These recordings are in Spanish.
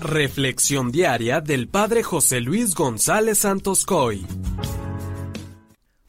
Reflexión diaria del Padre José Luis González Santos Coy.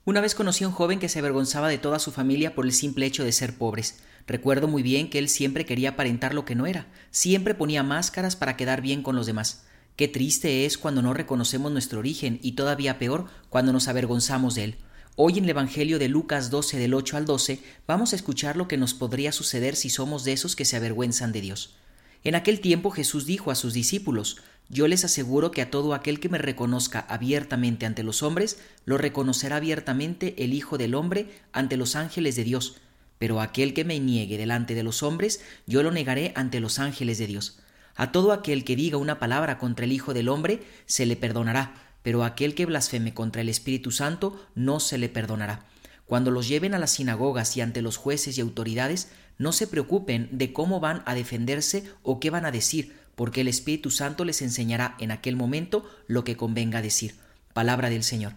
Una vez conocí a un joven que se avergonzaba de toda su familia por el simple hecho de ser pobres. Recuerdo muy bien que él siempre quería aparentar lo que no era, siempre ponía máscaras para quedar bien con los demás. Qué triste es cuando no reconocemos nuestro origen y todavía peor cuando nos avergonzamos de él. Hoy en el Evangelio de Lucas 12 del 8 al 12 vamos a escuchar lo que nos podría suceder si somos de esos que se avergüenzan de Dios. En aquel tiempo Jesús dijo a sus discípulos, Yo les aseguro que a todo aquel que me reconozca abiertamente ante los hombres, lo reconocerá abiertamente el Hijo del Hombre ante los ángeles de Dios, pero aquel que me niegue delante de los hombres, yo lo negaré ante los ángeles de Dios. A todo aquel que diga una palabra contra el Hijo del Hombre, se le perdonará, pero aquel que blasfeme contra el Espíritu Santo no se le perdonará. Cuando los lleven a las sinagogas y ante los jueces y autoridades, no se preocupen de cómo van a defenderse o qué van a decir, porque el Espíritu Santo les enseñará en aquel momento lo que convenga decir. Palabra del Señor.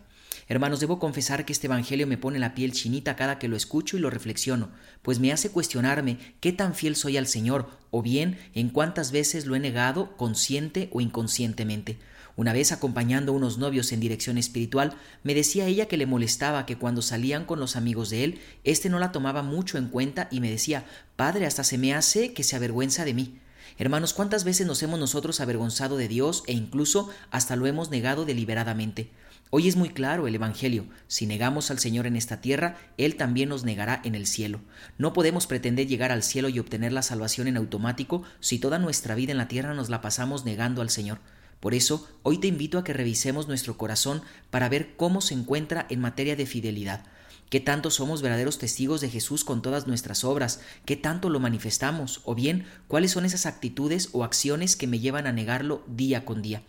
Hermanos, debo confesar que este Evangelio me pone la piel chinita cada que lo escucho y lo reflexiono, pues me hace cuestionarme qué tan fiel soy al Señor, o bien en cuántas veces lo he negado consciente o inconscientemente. Una vez acompañando a unos novios en dirección espiritual, me decía ella que le molestaba que cuando salían con los amigos de él, éste no la tomaba mucho en cuenta y me decía, Padre, hasta se me hace que se avergüenza de mí. Hermanos, ¿cuántas veces nos hemos nosotros avergonzado de Dios e incluso hasta lo hemos negado deliberadamente? Hoy es muy claro el Evangelio. Si negamos al Señor en esta tierra, Él también nos negará en el cielo. No podemos pretender llegar al cielo y obtener la salvación en automático si toda nuestra vida en la tierra nos la pasamos negando al Señor. Por eso, hoy te invito a que revisemos nuestro corazón para ver cómo se encuentra en materia de fidelidad. ¿Qué tanto somos verdaderos testigos de Jesús con todas nuestras obras? ¿Qué tanto lo manifestamos? O bien, ¿cuáles son esas actitudes o acciones que me llevan a negarlo día con día?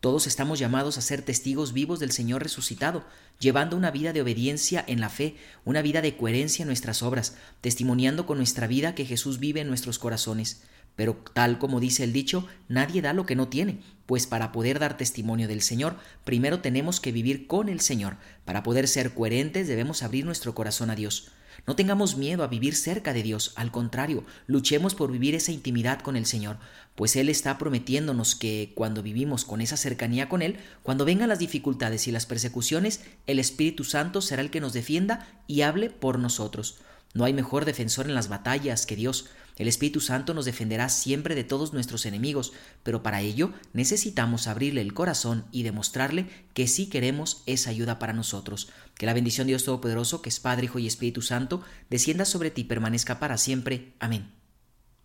Todos estamos llamados a ser testigos vivos del Señor resucitado, llevando una vida de obediencia en la fe, una vida de coherencia en nuestras obras, testimoniando con nuestra vida que Jesús vive en nuestros corazones. Pero tal como dice el dicho, nadie da lo que no tiene, pues para poder dar testimonio del Señor, primero tenemos que vivir con el Señor. Para poder ser coherentes debemos abrir nuestro corazón a Dios. No tengamos miedo a vivir cerca de Dios, al contrario, luchemos por vivir esa intimidad con el Señor, pues Él está prometiéndonos que cuando vivimos con esa cercanía con Él, cuando vengan las dificultades y las persecuciones, el Espíritu Santo será el que nos defienda y hable por nosotros. No hay mejor defensor en las batallas que Dios. El Espíritu Santo nos defenderá siempre de todos nuestros enemigos, pero para ello necesitamos abrirle el corazón y demostrarle que sí queremos esa ayuda para nosotros. Que la bendición de Dios Todopoderoso, que es Padre, Hijo y Espíritu Santo, descienda sobre ti y permanezca para siempre. Amén.